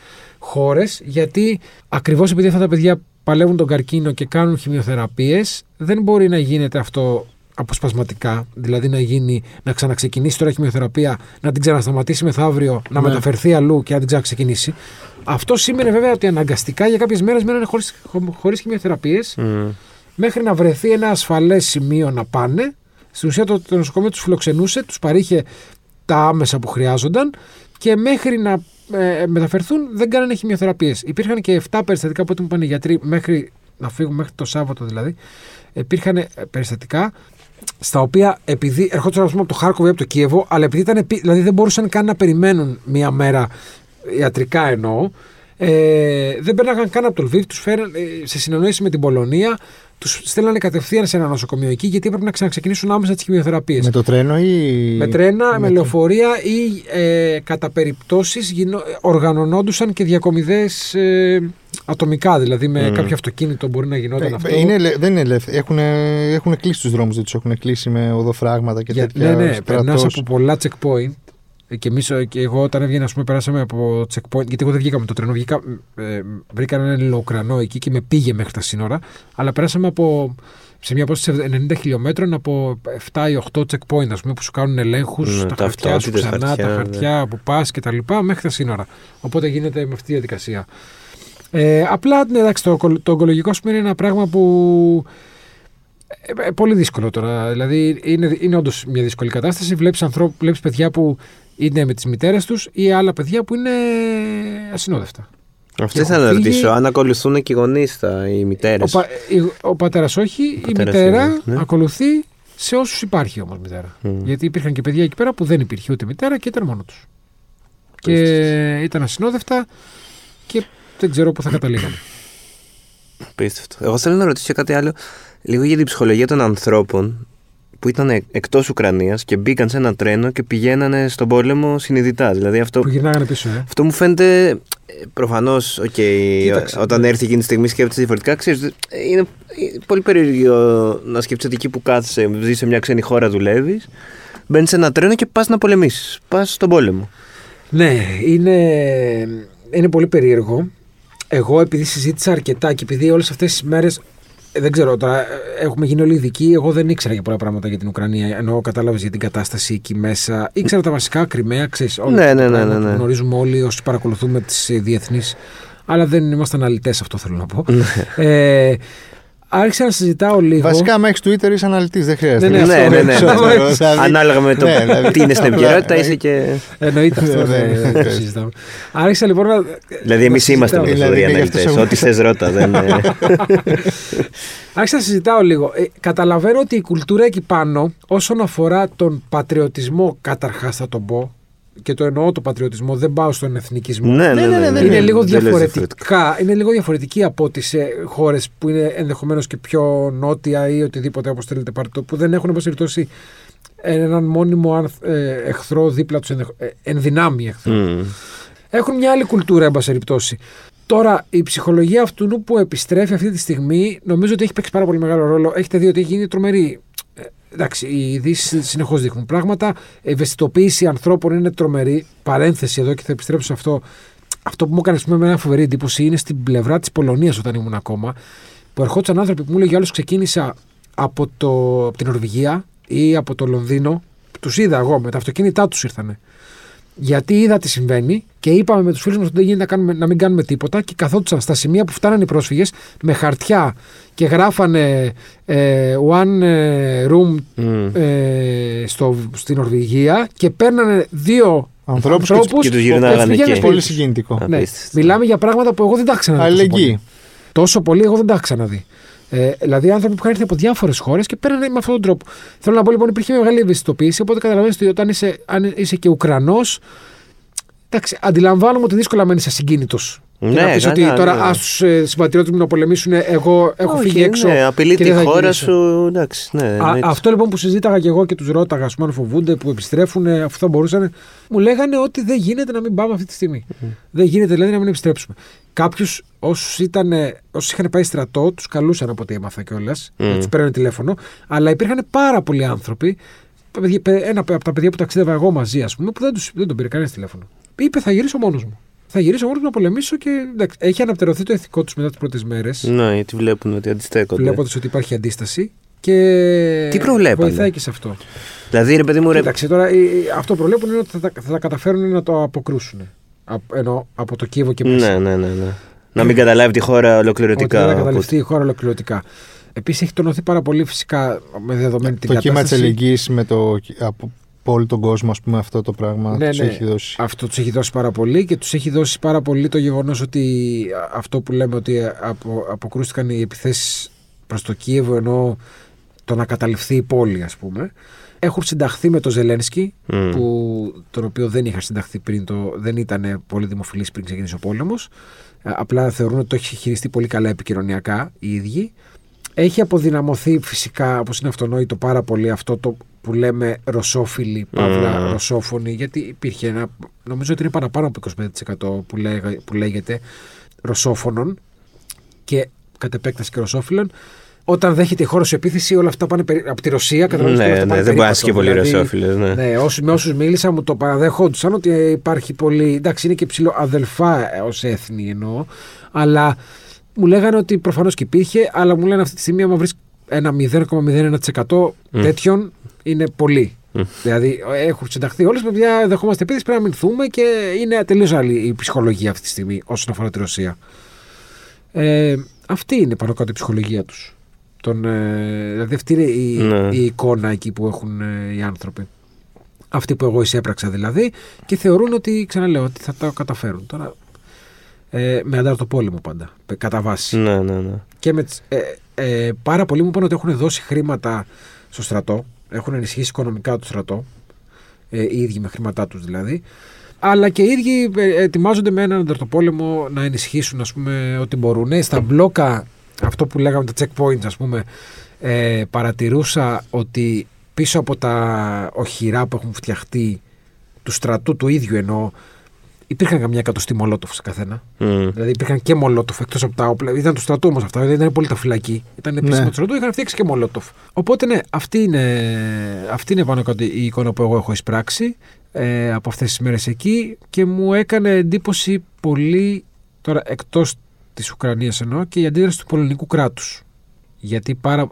χώρες γιατί ακριβώς επειδή αυτά τα παιδιά παλεύουν τον καρκίνο και κάνουν χημειοθεραπείες δεν μπορεί να γίνεται αυτό αποσπασματικά, δηλαδή να γίνει, να ξαναξεκινήσει τώρα η χημειοθεραπεία, να την ξανασταματήσει μεθαύριο, να Ναι. μεταφερθεί αλλού και να την ξαναξεκινήσει. Αυτό σήμαινε βέβαια ότι αναγκαστικά για κάποιες μέρες μένανε χωρίς, χωρίς χημειοθεραπείες Μμ. μέχρι να βρεθεί ένα ασφαλές σημείο να πάνε. Στην ουσία το, το νοσοκομείο τους φιλοξενούσε, τους παρήχε τα άμεσα που χρειάζονταν και μέχρι να ε, μεταφερθούν δεν κάνανε χημειοθεραπείες. Υπήρχαν και 7 περιστατικά που ό,τι μου είπαν οι γιατροί μέχρι να φύγουν, μέχρι το Σάββατο δηλαδή. Υπήρχαν ε, περιστατικά στα οποία επειδή ερχόντουσαν ας πούμε, από το Χάρκοβο ή από το Κίεβο, αλλά επειδή ήταν, επί- δηλαδή δεν μπορούσαν καν να περιμένουν μία μέρα ιατρικά εννοώ, ε, δεν πέρναγαν καν από το Λβίβ, τους φέραν ε, σε συνεννόηση με την Πολωνία, τους στέλνανε κατευθείαν σε ένα νοσοκομείο εκεί, γιατί έπρεπε να ξαναξεκινήσουν άμεσα τις χημειοθεραπείες. Με το τρένο ή. Με τρένα, με, με το- λεωφορεία ή ε, κατά περιπτώσεις γινο, οργανωνόντουσαν και διακομιδές ε, ατομικά, δηλαδή με Μμμ. κάποιο αυτοκίνητο μπορεί να γινόταν Ε, αυτό. Είναι, ελε- δεν είναι ελεύθερο. Έχουν, έχουν κλείσει τους δρόμους, δεν τους έχουν κλείσει με οδοφράγματα και Για- τέτοια. ναι, ναι, στρατός. περνάς από πολλά checkpoint. Ε, Και, εμείς, ε, και εγώ όταν έβγαινα, ας πούμε, περάσαμε από checkpoint. Γιατί εγώ δεν βγήκα με το τρένο. Βγήκα, ε, βρήκα έναν Ελληνοουκρανό εκεί και με πήγε μέχρι τα σύνορα. Αλλά περάσαμε από σε μια απόσταση 90 χιλιόμετρων από 7 ή 8 checkpoint, ας πούμε, που σου κάνουν ελέγχους, Ναι, τα χαρτιά σου ταυτότητες, ξανά, χαρτιά, τα ναι. χαρτιά που πας και τα λοιπά, μέχρι τα σύνορα. Οπότε γίνεται με αυτή τη διαδικασία. Ε, απλά, ναι, εντάξει, το, το ογκολογικό ας πούμε, είναι ένα πράγμα που. ε, ε, πολύ δύσκολο τώρα. Δηλαδή, είναι, είναι όντως μια δύσκολη κατάσταση. Βλέπεις βλέπεις παιδιά που είναι με τις μητέρες τους ή άλλα παιδιά που είναι ασυνόδευτα. Αυτό Έχω ήθελα να φύγει. ρωτήσω, αν ακολουθούν και οι γονείς οι μητέρες. Ο, πα, η- ο πατέρας όχι, η πατέρας μητέρα είναι, ναι. ακολουθεί σε όσους υπάρχει όμως μητέρα. Γιατί υπήρχαν και παιδιά εκεί πέρα που δεν υπήρχε ούτε μητέρα και ήταν μόνο τους. Και ήταν ασυνόδευτα και δεν ξέρω πού θα καταλήγανε. Απίστευτο. Εγώ θέλω να ρωτήσω και κάτι άλλο λίγο για την ψυχολογία των ανθρώπων που ήταν εκτός Ουκρανίας και μπήκαν σε ένα τρένο και πηγαίνανε στον πόλεμο συνειδητά. Δηλαδή αυτό, που γυρνάγανε πίσω, ε. αυτό μου φαίνεται προφανώς, οκ, Κοίταξε, όταν ναι. έρθει εκείνη τη στιγμή σκέφτεσαι διαφορετικά. Ξέρεις, είναι, είναι πολύ περίεργο να σκέφτεσαι ότι εκεί που κάθεσαι, ζεις σε μια ξένη χώρα, δουλεύεις. Μπαίνεις σε ένα τρένο και πας να πολεμήσεις. Πας στον πόλεμο. Ναι, είναι, είναι πολύ περίεργο. Εγώ επειδή συζήτησα αρκετά και επειδή όλες αυτές τις μέρες ε, δεν ξέρω τώρα, ε, έχουμε γίνει όλοι ειδικοί. Εγώ δεν ήξερα για πολλά πράγματα για την Ουκρανία. Ενώ κατάλαβες για την κατάσταση εκεί μέσα. Ήξερα τα βασικά, Κρυμαία, ξέρεις. Ναι, ναι, ναι, ναι, ναι. Που γνωρίζουμε όλοι όσοι παρακολουθούμε τις διεθνείς. Αλλά δεν ήμασταν αλητές, αυτό θέλω να πω. Ναι. ε, άρχισα να συζητάω λίγο. Βασικά, άμα έχεις Twitter είσαι αναλυτής, δεν χρειάζεται. Ναι, ναι, ναι, αυτό, ναι, ναι, αυτό, ναι. αυτό. Ανάλογα με το Ναι, δηλαδή, τι είναι στην απλά, επικαιρότητα, δηλαδή, είσαι και. Εννοείται αυτό. Ναι, δεν ναι, δεν ναι. συζητάμε. Άρχισα λοιπόν να. Δηλαδή, εμείς να είμαστε συζητάω. με του Δηλαδή, και γι' αυτό αναλυτές. σε- Ό,τι θες, ρώτα. Δεν... ε, Άρχισα να συζητάω λίγο. Ε, καταλαβαίνω ότι η κουλτούρα εκεί πάνω, όσον αφορά τον πατριωτισμό, καταρχάς θα τον πω, και το εννοώ το πατριωτισμό, δεν πάω στον εθνικισμό. ναι, ναι, ναι, ναι, είναι ναι, λίγο δεν λες διαφορετικά. Είναι λίγο διαφορετική από τις χώρες που είναι ενδεχομένως και πιο νότια ή οτιδήποτε όπως θέλετε πάρτε το, που δεν έχουν εν πάση περιπτώσει έναν μόνιμο άνθ- ε, εχθρό δίπλα τους, ενδυνάμει εχθρό. Μμμ. Έχουν μια άλλη κουλτούρα, εν πάση περιπτώσει. Τώρα, η ψυχολογία αυτού που επιστρέφει αυτή τη στιγμή, νομίζω ότι έχει παίξει πάρα πολύ μεγάλο ρόλο. Έχετε δει ότι έχει γίνει τρομερή. Ε, εντάξει, οι ειδήσεις συνεχώς δείχνουν πράγματα. Η ευαισθητοποίηση ανθρώπων είναι τρομερή. Παρένθεση εδώ και θα επιστρέψω σε αυτό. Αυτό που μου έκανε ας πούμε, μια φοβερή εντύπωση είναι στην πλευρά της Πολωνίας όταν ήμουν ακόμα. Που ερχόντουσαν άνθρωποι που μου λέγε άλλος ξεκίνησα από, το, από την Νορβηγία ή από το Λονδίνο. Τους είδα εγώ με τα αυτοκίνητά τους ήρθανε. Γιατί είδα τι συμβαίνει και είπαμε με τους φίλους μας ότι δεν γίνεται να, κάνουμε, να μην κάνουμε τίποτα και καθόντουσαν στα σημεία που φτάνανε οι πρόσφυγες με χαρτιά και γράφανε ε, one ε, room Μμμ. ε, στο, στην Νορβηγία και παίρνανε δύο Ανθρώπους ανθρώπους και τους γυρνάγανε και πηγαίνανε εκεί. σπίτι Πολύ τους. συγκινητικό. Α. Ναι. Απίστευτο. Μιλάμε για πράγματα που εγώ δεν τα είχα ξαναδεί. τόσο πολύ. Αλληλεγγύη. Τόσο πολύ εγώ δεν τα είχα ξαναδεί. Ε, δηλαδή άνθρωποι που είχαν έρθει από διάφορες χώρες και παίρνανε με αυτόν τον τρόπο. Θέλω να πω λοιπόν υπήρχε μεγάλη ευαισθητοποίηση. Οπότε καταλαβαίνεις ότι όταν είσαι, αν είσαι και Ουκρανός. Εντάξει, αντιλαμβάνομαι ότι δύσκολα μένεις ασυγκίνητος. Ναι, και να πεις ότι καλά, τώρα ναι. ας τους ε, συμπατριώτες μου να πολεμήσουν, εγώ έχω Όχι, φύγει έξω. Ναι, απειλεί και τη δεν θα χώρα γυρίσω. σου. Εντάξει, ναι. Α, εννοείται. αυτό λοιπόν που συζήταγα και εγώ και τους ρώταγα, ας πούμε, αν φοβούνται που επιστρέφουν, ε, αυτό θα μπορούσαν. Μου λέγανε ότι δεν γίνεται να μην πάμε αυτή τη στιγμή. Δεν γίνεται δηλαδή να μην επιστρέψουμε. Κάποιου, όσους είχαν πάει στρατό, τους καλούσαν από ό,τι έμαθα κιόλας. Μμ. Του παίρνουν τηλέφωνο. Αλλά υπήρχαν πάρα πολλοί άνθρωποι. παιδιά- Ένα από τα παιδιά που ταξίδευα εγώ μαζί, ας πούμε, που δεν, τους, δεν τον πήρε κανένας τηλέφωνο. Είπε θα γυρίσω μόνος μου. Θα γυρίσω μόνος μου να πολεμήσω και εντάξει, έχει αναπτερωθεί το ηθικό τους μετά τις πρώτες μέρες. Ναι, γιατί βλέπουν ότι αντιστέκονται. Βλέποντας ότι υπάρχει αντίσταση. Και Τι προβλέπανε; βοηθάει και σε αυτό. Δηλαδή, ρε παιδί μου, ρε. Κοίταξε τώρα, ε, ε, αυτό που προβλέπουν είναι ότι θα, τα- θα τα καταφέρουν να το αποκρούσουν. Από, ενώ από το Κίεβο και μέσα. Ναι, ναι, ναι, ναι. Να μην καταλάβει τη χώρα Ότι ολοκληρωτικά. δεν θα οπότε. καταληφθεί η χώρα ολοκληρωτικά. Επίσης έχει τονωθεί πάρα πολύ φυσικά με δεδομένη την Το κύμα της κατάσταση. αλληλεγγύη με το. από από όλο τον κόσμο, ας πούμε, αυτό το πράγμα Ναι, τους ναι. έχει δώσει. Αυτό τους έχει δώσει πάρα πολύ και τους έχει δώσει πάρα πολύ το γεγονός ότι α, αυτό που λέμε ότι απο, αποκρούστηκαν οι επιθέσεις προς το Κίεβο ενώ το να καταληφθεί η πόλη, ας πούμε. Έχουν συνταχθεί με το Ζελένσκι, Μμ. που, τον οποίο δεν είχαν συνταχθεί πριν, το, δεν ήταν πολύ δημοφιλής πριν ξεκινήσει ο πόλεμος. Απλά θεωρούν ότι το έχει χειριστεί πολύ καλά επικοινωνιακά οι ίδιοι. Έχει αποδυναμωθεί φυσικά, όπως είναι αυτονόητο πάρα πολύ αυτό το που λέμε ρωσόφιλοι, παύλα Mm. ρωσόφωνοι, γιατί υπήρχε ένα, νομίζω ότι είναι παραπάνω από 25% που, λέγα, που λέγεται ρωσόφωνων και κατ' επέκταση και ρωσόφιλων. Όταν δέχεται η χώρα σου επίθεση, όλα αυτά πάνε περί- από τη Ρωσία. καταλαβαίνεις ότι όλα Ναι, αυτά ναι, πάνε δεν μπορεί να περίπατο. είσαι και πολύ Δηλαδή, ρωσόφιλο. Ναι. ναι, όσοι, με όσους μίλησα μου το παραδέχονταν ότι υπάρχει πολύ. Εντάξει, είναι και ψηλό αδελφά ως έθνη εννοώ. Αλλά μου λέγανε ότι προφανώς και υπήρχε, αλλά μου λένε αυτή τη στιγμή, άμα βρεις ένα 0,01% τέτοιων είναι πολύ. Δηλαδή έχουν συνταχθεί όλες, παιδιά, δεχόμαστε επίθεση, πρέπει να αμυνθούμε και είναι τελείω άλλη η ψυχολογία αυτή τη στιγμή όσον αφορά τη Ρωσία. Ε, αυτή είναι πάνω κάτω η ψυχολογία του. Ε, δηλαδή αυτή είναι η, Ναι. η εικόνα εκεί που έχουν ε, οι άνθρωποι. Αυτοί που εγώ εισέπραξα δηλαδή και θεωρούν ότι, ξαναλέω, ότι θα τα καταφέρουν. Τώρα ε, με αντάρτο πόλεμο πάντα, πε- κατά βάση. Ναι, ναι, ναι. Και με, τις- ε, ε, πάρα πολλοί μου είπαν ότι έχουν δώσει χρήματα στο στρατό, έχουν ενισχύσει οικονομικά το στρατό, ε, οι ίδιοι με χρήματά τους δηλαδή, αλλά και οι ίδιοι ε, ετοιμάζονται με έναν ανταρτοπόλεμο να ενισχύσουν ας πούμε ό,τι μπορούν. Ε, Στα μπλόκα, αυτό που λέγαμε τα checkpoints ας πούμε, ε, παρατηρούσα ότι πίσω από τα οχυρά που έχουν φτιαχτεί του στρατού του ίδιου εννοώ, υπήρχαν καμιά εκατοστή μολότοφ σε καθένα. Μμ. Δηλαδή υπήρχαν και μολότοφ εκτός από τα όπλα. Ήταν του στρατού όμως αυτά, δεν ήταν πολύ τα φυλακή. Ήταν επίσημα Ναι. του στρατού, είχαν φτιάξει και μολότοφ. Οπότε ναι, αυτή είναι, αυτή είναι πάνω κάτω η εικόνα που εγώ έχω εισπράξει ε, από αυτές τις μέρες εκεί και μου έκανε εντύπωση πολύ τώρα εκτός της Ουκρανίας εννοώ και η αντίδραση του πολωνικού κράτους. Γιατί πάρα,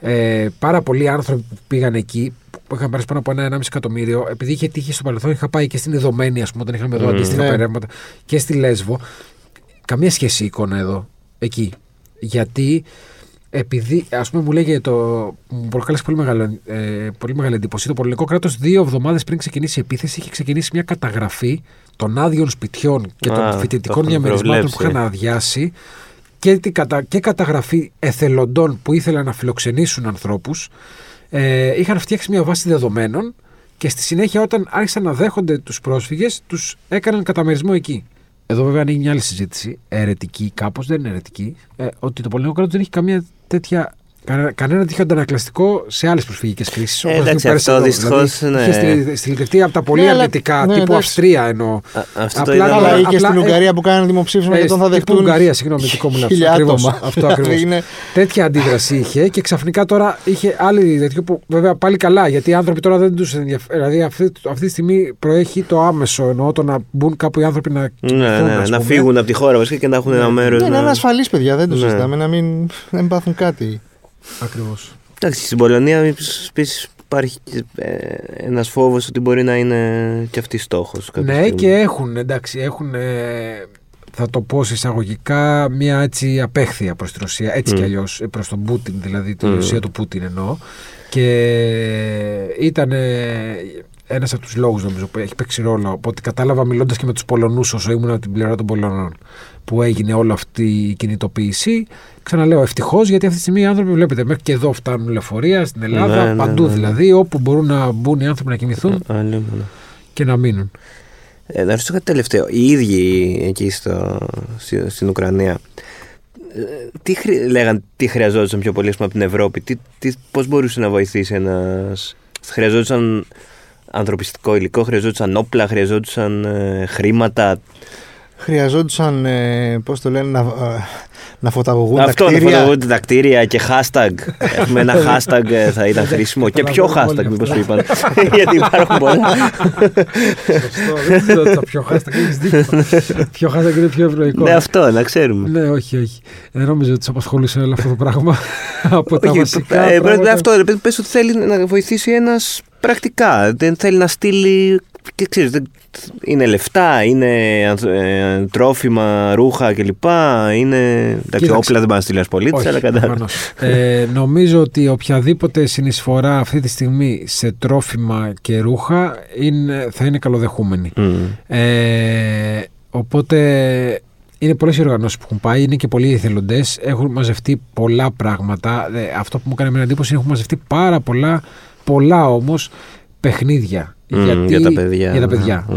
ε, πάρα πολλοί άνθρωποι που πήγαν εκεί, που είχαν περάσει πάνω από ένα 1,5 εκατομμύριο, επειδή είχε τύχει στο παρελθόν, είχα πάει και στην Ιδωμένη, ας πούμε, όταν είχαμε εδώ Μμμ. αντίστοιχα Ναι. περάσματα, και στη Λέσβο. Καμία σχέση η εικόνα εδώ, εκεί. Γιατί επειδή, ας πούμε, μου λέγε το. μου προκάλεσε πολύ, μεγάλο, ε, πολύ μεγάλη εντύπωση. Το πολωνικό κράτος δύο εβδομάδες πριν ξεκινήσει η επίθεση είχε ξεκινήσει μια καταγραφή των άδειων σπιτιών και Α, των το φοιτητικών έχουν διαμερισμάτων που προβλέψει. είχαν αδειάσει και, την κατα... και καταγραφή εθελοντών που ήθελαν να φιλοξενήσουν ανθρώπους ε, είχαν φτιάξει μια βάση δεδομένων και στη συνέχεια όταν άρχισαν να δέχονται τους πρόσφυγες τους έκαναν καταμερισμό εκεί. Εδώ βέβαια ανοίγει μια άλλη συζήτηση, αιρετική κάπως, δεν είναι αιρετική, ε, ότι το πολιτικό κράτος δεν έχει καμία τέτοια Κανένα, κανένα τέτοιο αντανακλαστικό σε άλλες προσφυγικές κρίσεις. Ε, εντάξει, αυτό δυστυχώς, ναι. Είχε στυλ- στυλιτευτεί από τα πολύ Ναι, αλλά- αρνητικά, ναι, τύπου εντάξει. Αυστρία εννοώ. Α, αυτό το Απλά- είδαμε. Αλλά Αλλά- ή και απλά, στην ε, Ουγγαρία που κάνανε δημοψήφισμα Ε, για τον θα τύπου δεχτούν. Ουγγαρία, συγγνώμη, δικό μου λάθος. χίλια Ακριβώς, άτομα. αυτό ακριβώς. Είναι- Τέτοια αντίδραση είχε και ξαφνικά τώρα είχε άλλη τέτοιο που βέβαια πάλι καλά γιατί οι άνθρωποι τώρα δεν τους ενδιαφέρει. Δηλαδή αυτή, αυτή τη στιγμή προέχει το άμεσο εννοώ το να μπουν κάπου οι άνθρωποι να Ναι, κοιτηθούν, ναι, ας να πούμε. φύγουν από τη χώρα βασικά και να έχουν ένα μέρος. Ναι, να είναι ασφαλείς, παιδιά, δεν το Ναι. συζητάμε, να μην, να μην πάθουν κάτι. Ακριβώς. Εντάξει, στην Πολωνία επίση υπάρχει ένας φόβος ότι μπορεί να είναι και αυτή στόχος. Ναι και έχουν εντάξει έχουν ε, θα το πω σε εισαγωγικά μια έτσι απέχθεια προς τη Ρωσία έτσι Μμ. κι αλλιώς ε, προς τον Πούτιν δηλαδή τη Μμ. Ρωσία του Πούτιν εννοώ και ήταν ε, ένας από τους λόγους νομίζω που έχει παίξει ρόλο από ό,τι κατάλαβα μιλώντας και με τους Πολωνούς όσο ήμουν από την πλευρά των Πολωνών που έγινε όλη αυτή η κινητοποίηση ξαναλέω ευτυχώς γιατί αυτή τη στιγμή οι άνθρωποι βλέπετε μέχρι και εδώ φτάνουν λεωφορεία στην Ελλάδα Ναι, ναι, παντού ναι, ναι. δηλαδή όπου μπορούν να μπουν οι άνθρωποι να κοιμηθούν και να μείνουν Ε, να ρωτήσω κάτι τελευταίο. Οι ίδιοι εκεί στο, στη- στην Ουκρανία, ε, τι χρει- λέγαν τι χρειαζόντουσαν πιο πολύ ας πούμε, από την Ευρώπη, τι, τι, πώς μπορούσε να βοηθήσει ένας... Χρειαζόντουσαν ανθρωπιστικό υλικό, χρειαζόντουσαν όπλα, χρειαζόντουσαν ε, χρήματα; Χρειαζόντουσαν, ε, πώς το λένε, να, ε, να φωταγωγούν Αυτό τα να κτίρια. φωτογραφούνται τα κτίρια και hashtag. Έχουμε ένα hashtag ε, θα ήταν χρήσιμο. και ποιο καταλαβαίνω hashtag όλοι μήπως αυτά. σου είπαν. Γιατί υπάρχουν πολλά. Σωστό, δεν ξέρω ότι τα πιο hashtag έχεις δίκιο. Πιο hashtag είναι πιο ευρωϊκό. ναι, αυτό να ξέρουμε. Ναι, όχι, όχι. Δεν νόμιζα ότι του απασχολούσε όλο αυτό το πράγμα. Από τα Όχι, βασικά. ε, πράγματα. πρέπει- αυτό, ρε παιδί, πες ότι θέλει να βοηθήσει ένας πρακτικά. Δεν θέλει να στείλει. Και ξέρεις, δεν- είναι λεφτά, είναι ανθ- ε, τρόφιμα, ρούχα κλπ. Είναι. Εντάξει, Κοίταξε. όπλα δεν πάνε να στείλει ένας πολίτης, Όχι, αλλά κατά. προφανώς. ε, νομίζω ότι οποιαδήποτε συνεισφορά αυτή τη στιγμή σε τρόφιμα και ρούχα είναι, θα είναι καλοδεχούμενη. Μμ. Ε, οπότε είναι πολλές οι οργανώσεις που έχουν πάει, είναι και πολλοί εθελοντές. Έχουν μαζευτεί πολλά πράγματα. Ε, αυτό που μου έκανε μια εντύπωση είναι ότι έχουν μαζευτεί πάρα πολλά, πολλά όμως παιχνίδια. Μμ, για τα παιδιά. Για τα παιδιά. Μμ.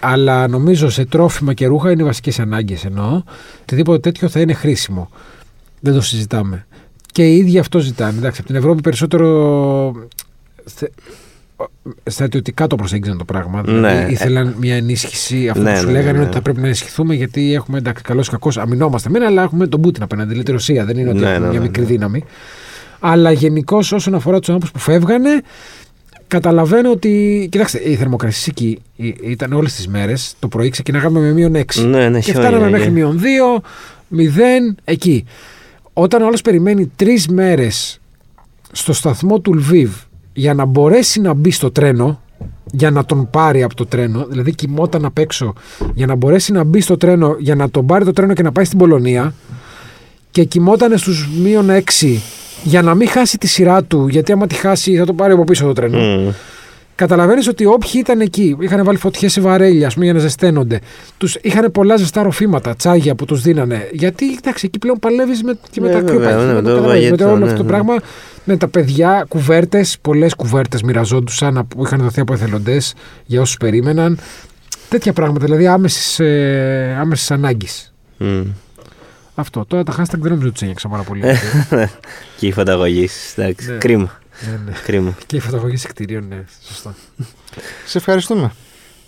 Αλλά νομίζω σε τρόφιμα και ρούχα είναι οι βασικές ανάγκες εννοώ. Οτιδήποτε τέτοιο θα είναι χρήσιμο. Δεν το συζητάμε. Και οι ίδιοι αυτό ζητάνε. Εντάξει, από την Ευρώπη περισσότερο θε- στρατιωτικά το προσέγγιζαν το πράγμα. Ναι. Δηλαδή ήθελαν μια ενίσχυση. Αυτό Ναι, που σου ναι, λέγανε ναι, είναι ναι. ότι θα πρέπει να ενισχυθούμε γιατί έχουμε εντάξει, καλός ή κακός αμυνόμαστε μένα, αλλά έχουμε τον Πούτιν απέναντι. Δηλαδή τη Ρωσία. Δεν είναι ότι Ναι, έχουμε ναι, μια ναι, μικρή ναι. δύναμη. Αλλά γενικώ όσον αφορά τους άνθρωπου που φεύγανε, καταλαβαίνω ότι. Κοιτάξτε, οι θερμοκρασίε εκεί ε, ήταν όλες τις μέρες. Το πρωί ξεκινάγαμε με μείον 6. Ναι, ναι, και χιόνια, φτάναμε ναι. μέχρι μείον 2, 0, εκεί. Όταν ο άλλος περιμένει τρεις μέρες στο σταθμό του Λβίβ για να μπορέσει να μπει στο τρένο, για να τον πάρει από το τρένο, δηλαδή κοιμόταν απ' έξω για να μπορέσει να μπει στο τρένο, για να τον πάρει το τρένο και να πάει στην Πολωνία και κοιμόταν στους μείον 6 για να μην χάσει τη σειρά του, γιατί άμα τη χάσει θα το πάρει από πίσω το τρένο. Μμ. Καταλαβαίνεις ότι όποιοι ήταν εκεί, είχαν βάλει φωτιές σε βαρέλια ας πούμε, για να ζεσταίνονται. Τους, είχαν πολλά ζεστά ροφήματα, τσάγια που τους δίνανε. Γιατί εντάξει, εκεί πλέον παλεύεις με, και με Ναι, τα βέβαια, κρύπα. ναι, με το καταλαβαίνεις, με το βαγέτο, όλο ναι, αυτό το ναι. πράγμα. Ναι, τα παιδιά, κουβέρτες, πολλές κουβέρτες μοιραζόντουσαν που είχαν δοθεί από εθελοντές για όσους περίμεναν. Τέτοια πράγματα, δηλαδή άμεσης ε, άμεσης ανάγκης. Μμ. Αυτό. Τώρα τα hashtag δεν νομίζω ότι τους ένιωξα πάρα πολύ. Και οι φωταγωγήσει. Εντάξει. Ναι. Κρίμα. ναι, ναι. Κρίμα. Και οι φωτογραφίε κτηρίων, ναι, σωστά. Σε ευχαριστούμε.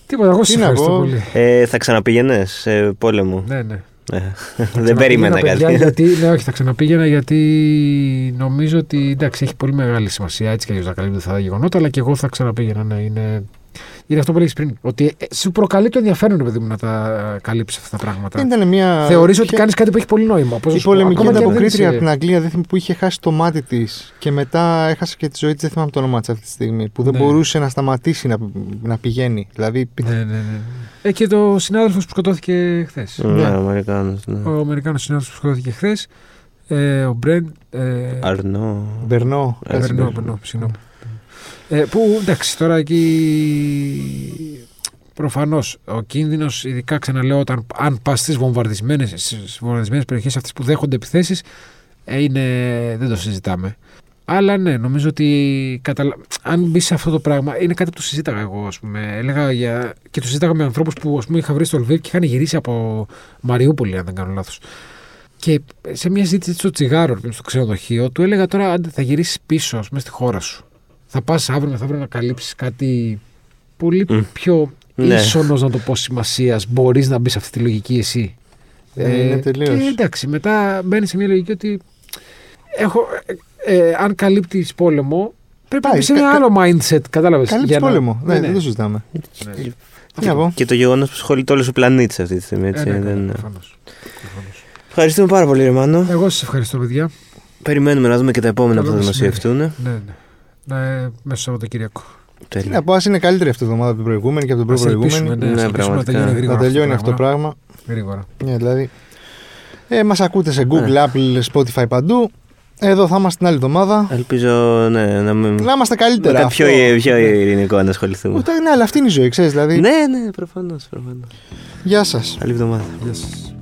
Τίποτα, εγώ Τι σα να ευχαριστώ πω. πολύ. Ε, θα ξαναπήγαινε σε πόλεμο; Ναι, ναι. Ε, Δεν Ξαναπήγαινα, περίμενα παιδιά, κάτι. Γιατί, ναι, όχι, θα ξαναπήγαινα γιατί νομίζω ότι εντάξει, έχει πολύ μεγάλη σημασία έτσι και αλλιώς να καλύπτει αυτά τα γεγονότα, αλλά και εγώ θα ξαναπήγαινα. Ναι, είναι, είναι αυτό που έλεγες πριν. Ότι ε, σου προκαλεί το ενδιαφέρον, ρε παιδί μου, να τα καλύψεις αυτά τα πράγματα. Ήταν μια. Θεωρείς ότι είχε- κάνεις κάτι που έχει πολύ νόημα. Πώς να Η σου πω, πολεμική ακόμα και αν δεν ανταποκρίτρια είσαι- από την Αγγλία δεν θυμ- που είχε χάσει το μάτι της και μετά έχασε και τη ζωή της, δεν θυμάμαι το όνομα της αυτή τη στιγμή. Που δεν Ναι. μπορούσε να σταματήσει να, να πηγαίνει. Δηλαδή. Ναι, ναι, ναι. Ε, και το συνάδελφος που σκοτώθηκε χθες. Ναι, Ναι. ο Αμερικάνος, ναι. Ο Αμερικάνος συνάδελφος που σκοτώθηκε χθες. Ε, ο Μπρεντ. Ε, Αρνό. Μπερνό. Ε, κάτι Περνώ, τέτοιο. περνώ, συγγνώμη. Ε, που εντάξει, τώρα εκεί προφανώς ο κίνδυνος, ειδικά ξαναλέω, όταν, αν πας στις βομβαρδισμένες περιοχές αυτές που δέχονται επιθέσεις, είναι, δεν το συζητάμε. Αλλά ναι, νομίζω ότι καταλα... αν μπει σε αυτό το πράγμα, είναι κάτι που το συζήταγα εγώ. Ας πούμε. Έλεγα για... Και το συζήταγα με ανθρώπους που ας πούμε, είχα βρει στο Λβίβ και είχαν γυρίσει από Μαριούπολη, αν δεν κάνω λάθος. Και σε μια συζήτηση έτσι στο τσιγάρο, στο ξενοδοχείο, του έλεγα τώρα αν θα γυρίσεις πίσω, ας πούμε, στη χώρα σου. Θα πας αύριο μεθαύριο να καλύψεις κάτι πολύ Μμ. πιο Ναι. ίσονος να το πω σημασίας. Μπορείς να μπεις σε αυτή τη λογική εσύ. Ε, είναι τελείως. Και εντάξει, μετά μπαίνεις σε μια λογική ότι έχω, ε, ε, αν καλύπτεις πόλεμο, πρέπει να Πάει, μπεις σε κα- ένα κα- άλλο mindset. Κατάλαβες. Καλύψει πόλεμο. Ναι, δεν το συζητάμε. Τι να πω. Και το γεγονός που ασχολείται όλος ο πλανήτης αυτή τη στιγμή. Έτσι, Ε, ναι, δεν- ναι, προφανώς. Προφανώς. Ευχαριστούμε πάρα πολύ, Ρεμάνο. Εγώ σας ευχαριστώ, παιδιά. Περιμένουμε να δούμε και τα επόμενα που Καλό θα μεσημέρι. δημοσιευτούν. Ναι, ναι. Ναι, μέσα στο Σαββατοκύριακο. Τι Τέλεια. να πω, ας είναι καλύτερη αυτή η εβδομάδα από την προηγούμενη και από την Ας ελπίσουμε, προηγούμενη. ναι, Ναι, ας ελπίσουμε να πραγματικά. τελειώνει Να γρήγορα. τελειώνει αυτό το πράγμα. Γρήγορα. Ναι, δηλαδή. Ε, μας ακούτε σε Google, Apple, Spotify παντού. Εδώ θα είμαστε την άλλη εβδομάδα. Ελπίζω ναι, να μην. Να είμαστε Με καλύτερα. κάτι πιο, αυτό. πιο ειρηνικό να ασχοληθούμε. Ούτε, ναι, αλλά αυτή είναι η ζωή, ξέρεις, δηλαδή. Ναι, ναι, προφανώς. Προφανώς. Γεια σας. Καλή εβδομάδα. Γεια σας.